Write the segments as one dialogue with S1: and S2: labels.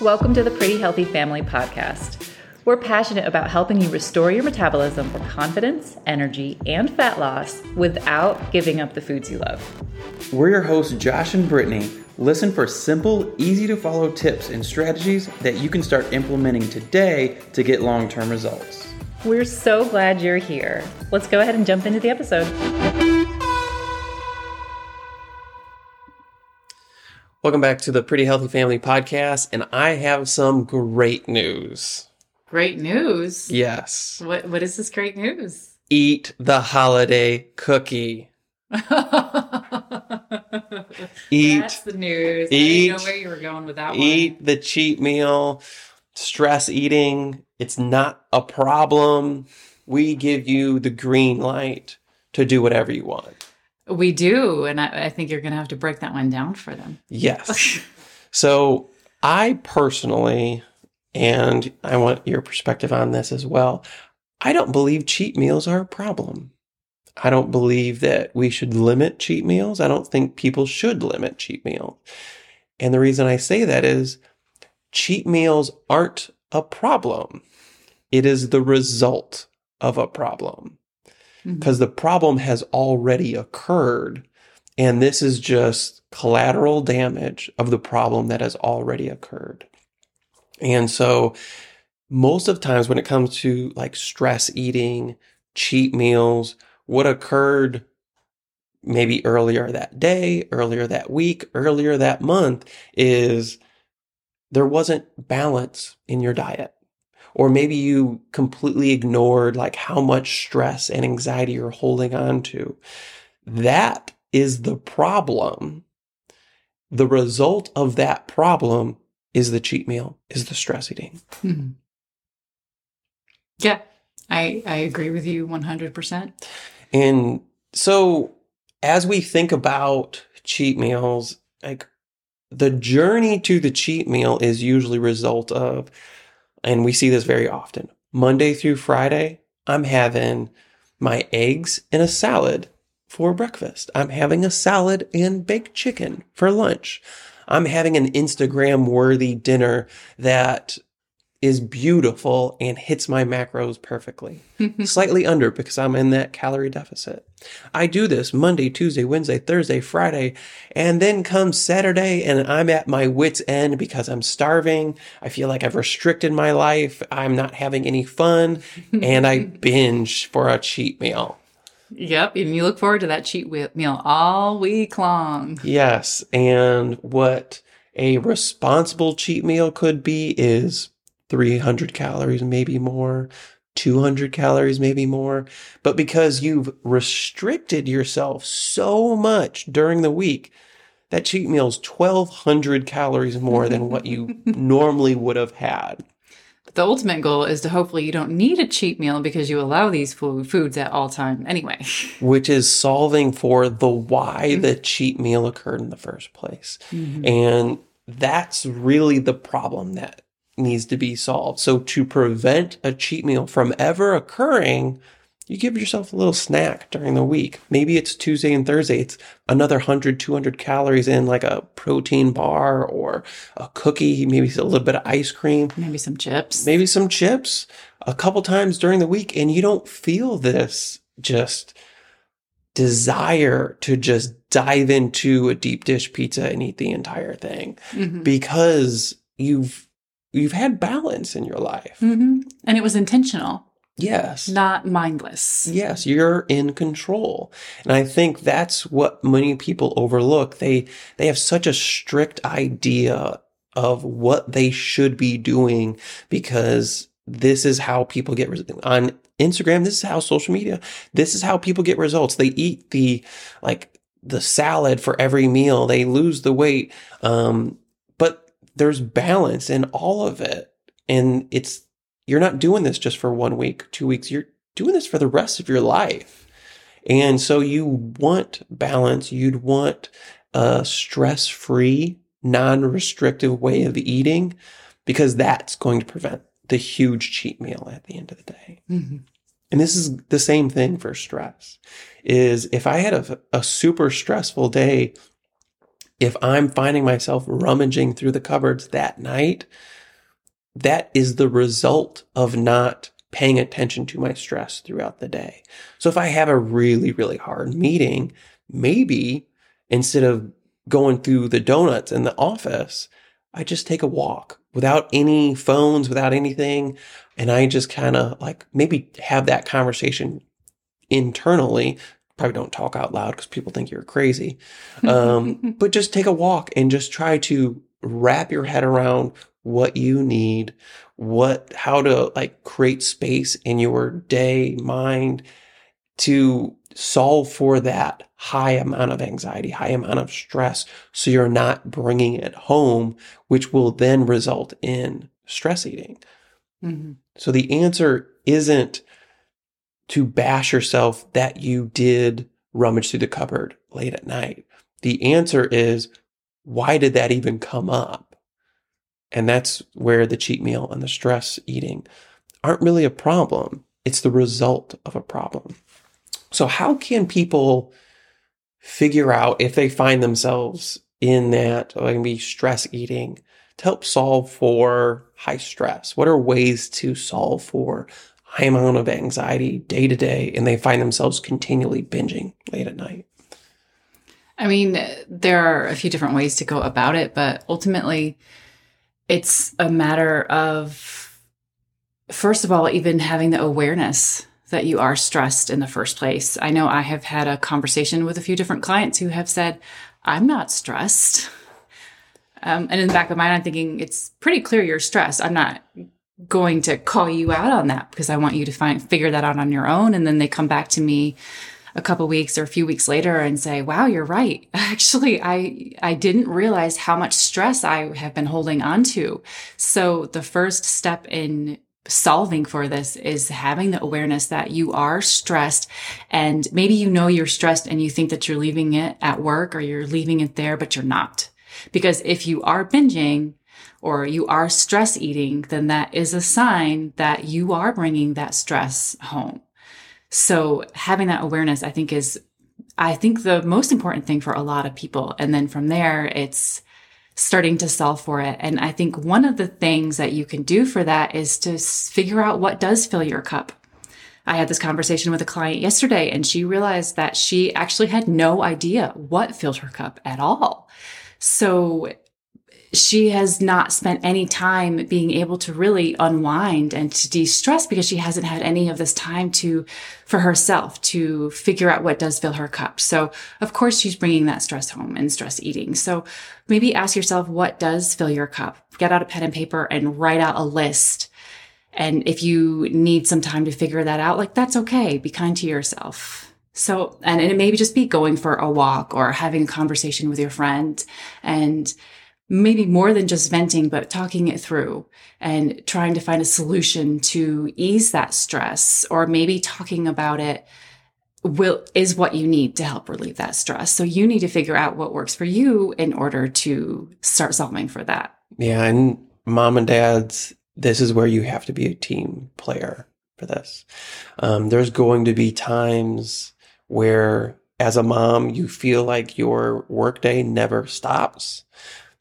S1: Welcome to the Pretty Healthy Family Podcast. We're passionate about helping you restore your metabolism for confidence, energy, and fat loss without giving up the foods you love.
S2: We're your hosts, Josh and Brittney. Listen for simple, easy to follow tips and strategies that you can start implementing today to get long term results.
S1: We're so glad you're here. Let's go ahead and jump into the episode.
S3: Welcome back to the Pretty Healthy Family Podcast, and I have some great news.
S1: Great news.
S3: Yes.
S1: What what is this great news?
S3: Eat the holiday cookie. Eat
S1: That's the news. I
S3: eat-
S1: didn't know where you were going with that one.
S3: eat the cheat meal. Stress eating, it's not a problem. We give you the green light to do whatever you want.
S1: We do, and I, I think you're going to have to break that one down for them.
S3: Yes. so I personally, and I want your perspective on this as well, I don't believe cheat meals are a problem. I don't believe that we should limit cheat meals. I don't think people should limit cheat meals. And the reason I say that is cheat meals aren't a problem. It is the result of a problem
S1: Mhm.
S3: because the problem has already occurred. And this is just collateral damage of the problem that has already occurred. And so, most of times when it comes to like stress eating, cheat meals, what occurred maybe earlier that day, earlier that week, earlier that month is there wasn't balance in your diet or maybe you completely ignored like how much stress and anxiety you're holding on to. That is the problem. The result of that problem is the cheat meal, is the stress eating.
S1: Mhm. Yeah, I I agree with you 100%.
S3: And so as we think about cheat meals, like the journey to the cheat meal is usually a result of, and we see this very often, Monday through Friday, I'm having my eggs in a salad for breakfast. I'm having a salad and baked chicken for lunch. I'm having an Instagram worthy dinner that is beautiful and hits my macros perfectly slightly under because I'm in that calorie deficit. I do this Monday, Tuesday, Wednesday, Thursday, Friday, and then comes Saturday and I'm at my wits end because I'm starving. I feel like I've restricted my life. I'm not having any fun and I binge for a cheat meal.
S1: Yep, and you look forward to that cheat meal all week long.
S3: Yes, and what a responsible cheat meal could be is 300 calories, maybe more, 200 calories, maybe more. But because you've restricted yourself so much during the week, that cheat meal is 1200 calories more than what you normally would have had.
S1: But the ultimate goal is to hopefully you don't need a cheat meal because you allow these food, foods at all time anyway.
S3: which is solving for the why mm-hmm. the cheat meal occurred in the first place. Mm-hmm. And that's really the problem that needs to be solved. So to prevent a cheat meal from ever occurring, you give yourself a little snack during the week. Maybe it's Tuesday and Thursday. It's another 100, 200 calories in like a protein bar or a cookie, maybe a little bit of ice cream
S1: Maybe some chips.
S3: maybe some chips a couple times during the week and you don't feel this just desire to just dive into a deep dish pizza and eat the entire thing
S1: Mhm.
S3: because you've you've had balance in your life.
S1: Mhm. And it was intentional,
S3: Yes.
S1: not mindless.
S3: Yes, you're in control. And I think that's what many people overlook. They they have such a strict idea of what they should be doing because this is how people get res- on Instagram, this is how social media, this is how people get results. They eat the like the salad for every meal. They lose the weight. Um there's balance in all of it. And it's you're not doing this just for one week, two weeks. You're doing this for the rest of your life. And so you want balance. You'd want a stress free, non restrictive way of eating because that's going to prevent the huge cheat meal at the end of the day.
S1: Mhm.
S3: And this is the same thing for stress is if I had a, a super stressful day if I'm finding myself rummaging through the cupboards that night, that is the result of not paying attention to my stress throughout the day. So if I have a really, really hard meeting, maybe instead of going through the donuts in the office, I just take a walk without any phones, without anything. And I just kind of like maybe have that conversation internally. Probably don't talk out loud because people think you're crazy. Um, but just take a walk and just try to wrap your head around what you need, what, how to like create space in your day, mind to solve for that high amount of anxiety, high amount of stress. So you're not bringing it home, which will then result in stress eating. Mm-hmm. So the answer isn't to bash yourself that you did rummage through the cupboard late at night. The answer is, why did that even come up? And that's where the cheat meal and the stress eating aren't really a problem. It's the result of a problem. So, how can people figure out if they find themselves in that, oh, like maybe stress eating, to help solve for high stress? What are ways to solve for high amount of anxiety day to day and they find themselves continually binging late at night?
S1: I mean, there are a few different ways to go about it, but ultimately, it's a matter of, first of all, even having the awareness that you are stressed in the first place. I know I have had a conversation with a few different clients who have said, I'm not stressed. Um, and in the back of my mind, I'm thinking, it's pretty clear you're stressed. I'm not going to call you out on that because I want you to find figure that out on your own. And then they come back to me a couple weeks or a few weeks later and say, "Wow, you're right. Actually, I I didn't realize how much stress I have been holding on to." So the first step in solving for this is having the awareness that you are stressed and maybe you know you're stressed and you think that you're leaving it at work or you're leaving it there, but you're not. Because if you are binging, or you are stress eating, then that is a sign that you are bringing that stress home. So having that awareness, I think is, I think the most important thing for a lot of people. And then from there, it's starting to solve for it. And I think one of the things that you can do for that is to figure out what does fill your cup. I had this conversation with a client yesterday and she realized that she actually had no idea what filled her cup at all. So she has not spent any time being able to really unwind and to de-stress because she hasn't had any of this time to for herself to figure out what does fill her cup. So of course she's bringing that stress home and stress eating. So maybe ask yourself what does fill your cup? Get out a pen and paper and write out a list. And if you need some time to figure that out like that's okay. Be kind to yourself. So, and it may just be going for a walk or having a conversation with your friend. And maybe more than just venting, but talking it through and trying to find a solution to ease that stress or maybe talking about it will is what you need to help relieve that stress. So you need to figure out what works for you in order to start solving for that.
S3: Yeah, and mom and dads, this is where you have to be a team player for this. Um, there's going to be times where as a mom, you feel like your workday never stops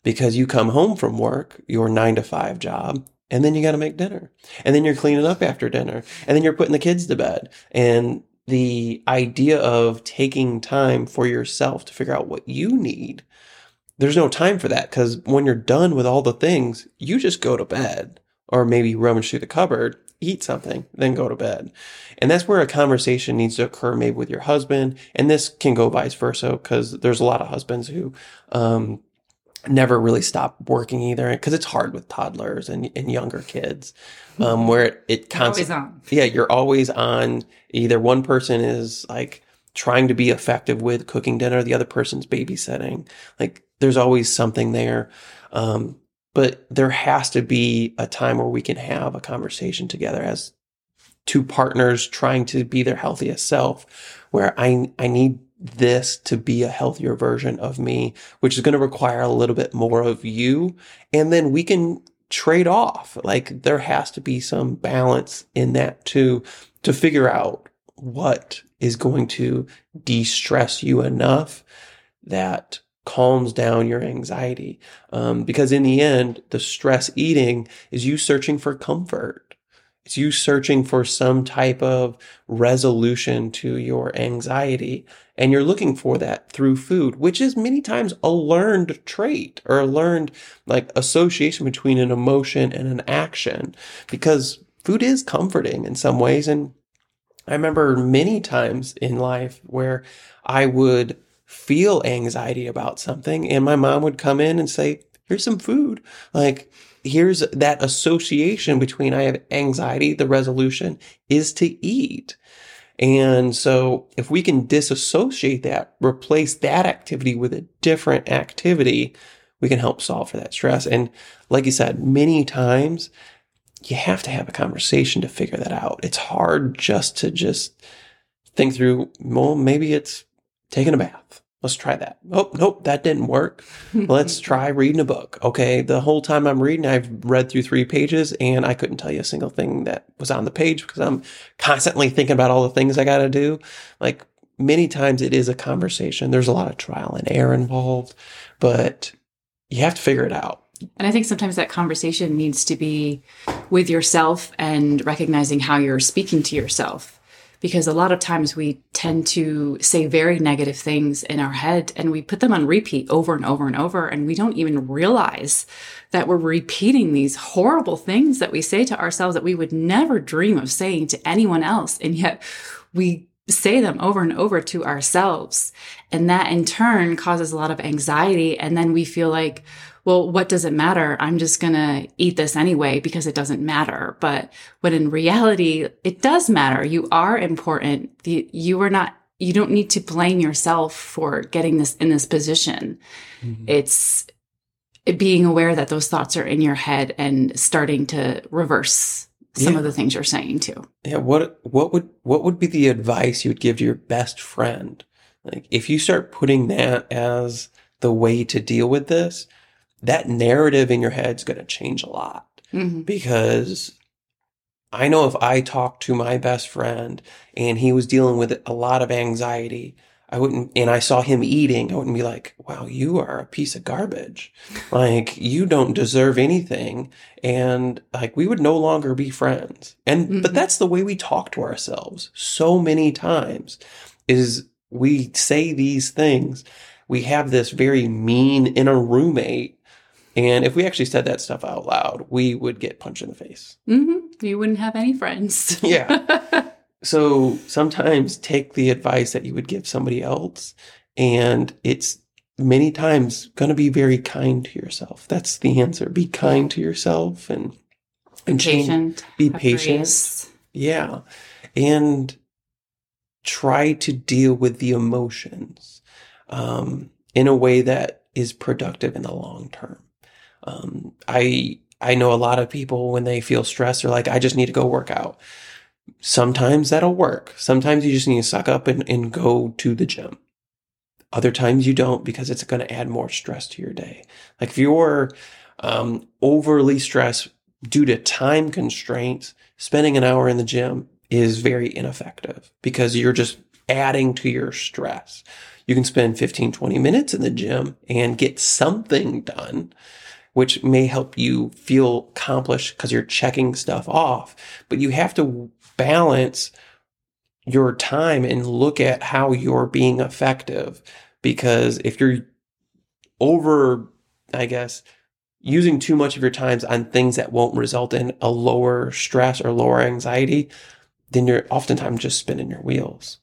S3: because you come home from work, your nine to five job, and then you got to make dinner. And then you're cleaning up after dinner. And then you're putting the kids to bed. And the idea of taking time for yourself to figure out what you need, there's no time for that because when you're done with all the things, you just go to bed or maybe rummage through the cupboard, eat something, then go to bed. And that's where a conversation needs to occur maybe with your husband. And this can go vice versa because there's a lot of husbands who, um, never really stop working either because it's hard with toddlers and, and younger kids um, where it, it constantly yeah you're always on. Either one person is like trying to be effective with cooking dinner the other person's babysitting. Like there's always something there um, but there has to be a time where we can have a conversation together as two partners trying to be their healthiest self where i i need this to be a healthier version of me, which is going to require a little bit more of you. And then we can trade off. Like there has to be some balance in that too, to figure out what is going to de stress you enough that calms down your anxiety. Um, because in the end, the stress eating is you searching for comfort. It's you searching for some type of resolution to your anxiety. And you're looking for that through food, which is many times a learned trait or a learned like association between an emotion and an action because food is comforting in some ways. And I remember many times in life where I would feel anxiety about something and my mom would come in and say, here's some food. Like, here's that association between I have anxiety, the resolution is to eat. And so if we can disassociate that, replace that activity with a different activity, we can help solve for that stress. And like you said, many times you have to have a conversation to figure that out. It's hard just to just think through, well, maybe it's taking a bath. Let's try that. Oh, nope, that didn't work. Let's try reading a book. Okay, the whole time I'm reading, I've read through three pages and I couldn't tell you a single thing that was on the page because I'm constantly thinking about all the things I got to do. Like many times it is a conversation. There's a lot of trial and error involved, but you have to figure it out.
S1: And I think sometimes that conversation needs to be with yourself and recognizing how you're speaking to yourself because a lot of times we tend to say very negative things in our head and we put them on repeat over and over and over and we don't even realize that we're repeating these horrible things that we say to ourselves that we would never dream of saying to anyone else. And yet we say them over and over to ourselves and that in turn causes a lot of anxiety and then we feel like well, what does it matter? I'm just going to eat this anyway because it doesn't matter. But when in reality, it does matter. You are important. You are not, you don't need to blame yourself for getting this in this position. Mm-hmm. It's being aware that those thoughts are in your head and starting to reverse some yeah. of the things you're saying too.
S3: Yeah. What, what would, what would be the advice you would give to your best friend? Like if you start putting that as the way to deal with this, that narrative in your head is going to change a lot mm-hmm. because I know if I talked to my best friend and he was dealing with a lot of anxiety, I wouldn't, and I saw him eating, I wouldn't be like, wow, you are a piece of garbage. like, you don't deserve anything. And like, we would no longer be friends. And, mm-hmm. but that's the way we talk to ourselves so many times is we say these things. We have this very mean inner roommate and if we actually said that stuff out loud, we would get punched in the face.
S1: Mm-hmm. You wouldn't have any friends.
S3: yeah. So sometimes take the advice that you would give somebody else, and it's many times going to be very kind to yourself. That's the answer. Be kind to yourself and and
S1: patient.
S3: Change, be patient. Yeah. And try to deal with the emotions um, in a way that is productive in the long term. Um, I I know a lot of people when they feel stressed, they're like, I just need to go work out. Sometimes that'll work. Sometimes you just need to suck up and, and go to the gym. Other times you don't because it's going to add more stress to your day. Like if you're um, overly stressed due to time constraints, spending an hour in the gym is very ineffective because you're just adding to your stress. You can spend 15, 20 minutes in the gym and get something done which may help you feel accomplished because you're checking stuff off. But you have to balance your time and look at how you're being effective. Because if you're over, I guess, using too much of your times on things that won't result in a lower stress or lower anxiety, then you're oftentimes just spinning your wheels.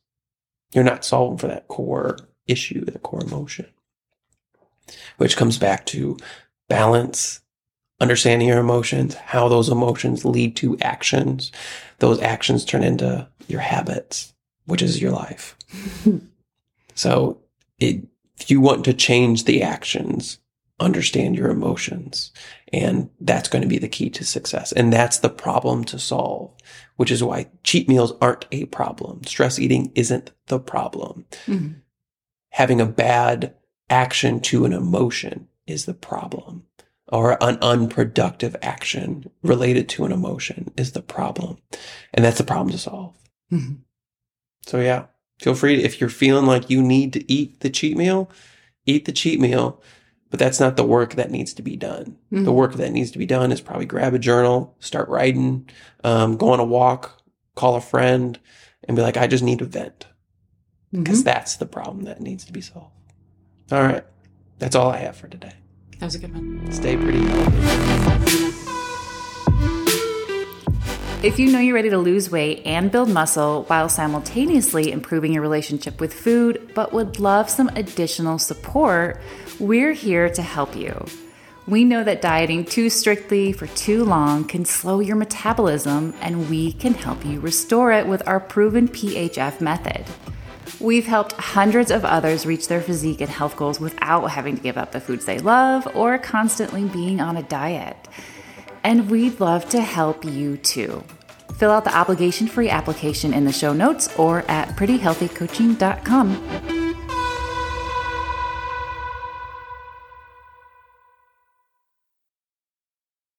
S3: You're not solving for that core issue, the core emotion, which comes back to balance, understanding your emotions, how those emotions lead to actions. Those actions turn into your habits, which is your life. so it, if you want to change the actions, understand your emotions. And that's going to be the key to success. And that's the problem to solve, which is why cheat meals aren't a problem. Stress eating isn't the problem. Mm-hmm. Having a bad action to an emotion is the problem or an unproductive action related to an emotion is the problem. And that's the problem to solve. Mm-hmm. So yeah, feel free to, if you're feeling like you need to eat the cheat meal, eat the cheat meal, but that's not the work that needs to be done.
S4: Mm-hmm.
S3: The work that needs to be done is probably grab a journal, start writing, um, go on a walk, call a friend, and be like, I just need to vent because
S4: Mhm.
S3: that's the problem that needs to be solved. All right. That's all I have for today.
S4: That was a good one.
S3: Stay pretty healthy.
S1: If you know you're ready to lose weight and build muscle while simultaneously improving your relationship with food, but would love some additional support, we're here to help you. We know that dieting too strictly for too long can slow your metabolism, and we can help you restore it with our proven PHF method. We've helped hundreds of others reach their physique and health goals without having to give up the foods they love or constantly being on a diet. And we'd love to help you too. Fill out the obligation free application in the show notes or at prettyhealthycoaching.com.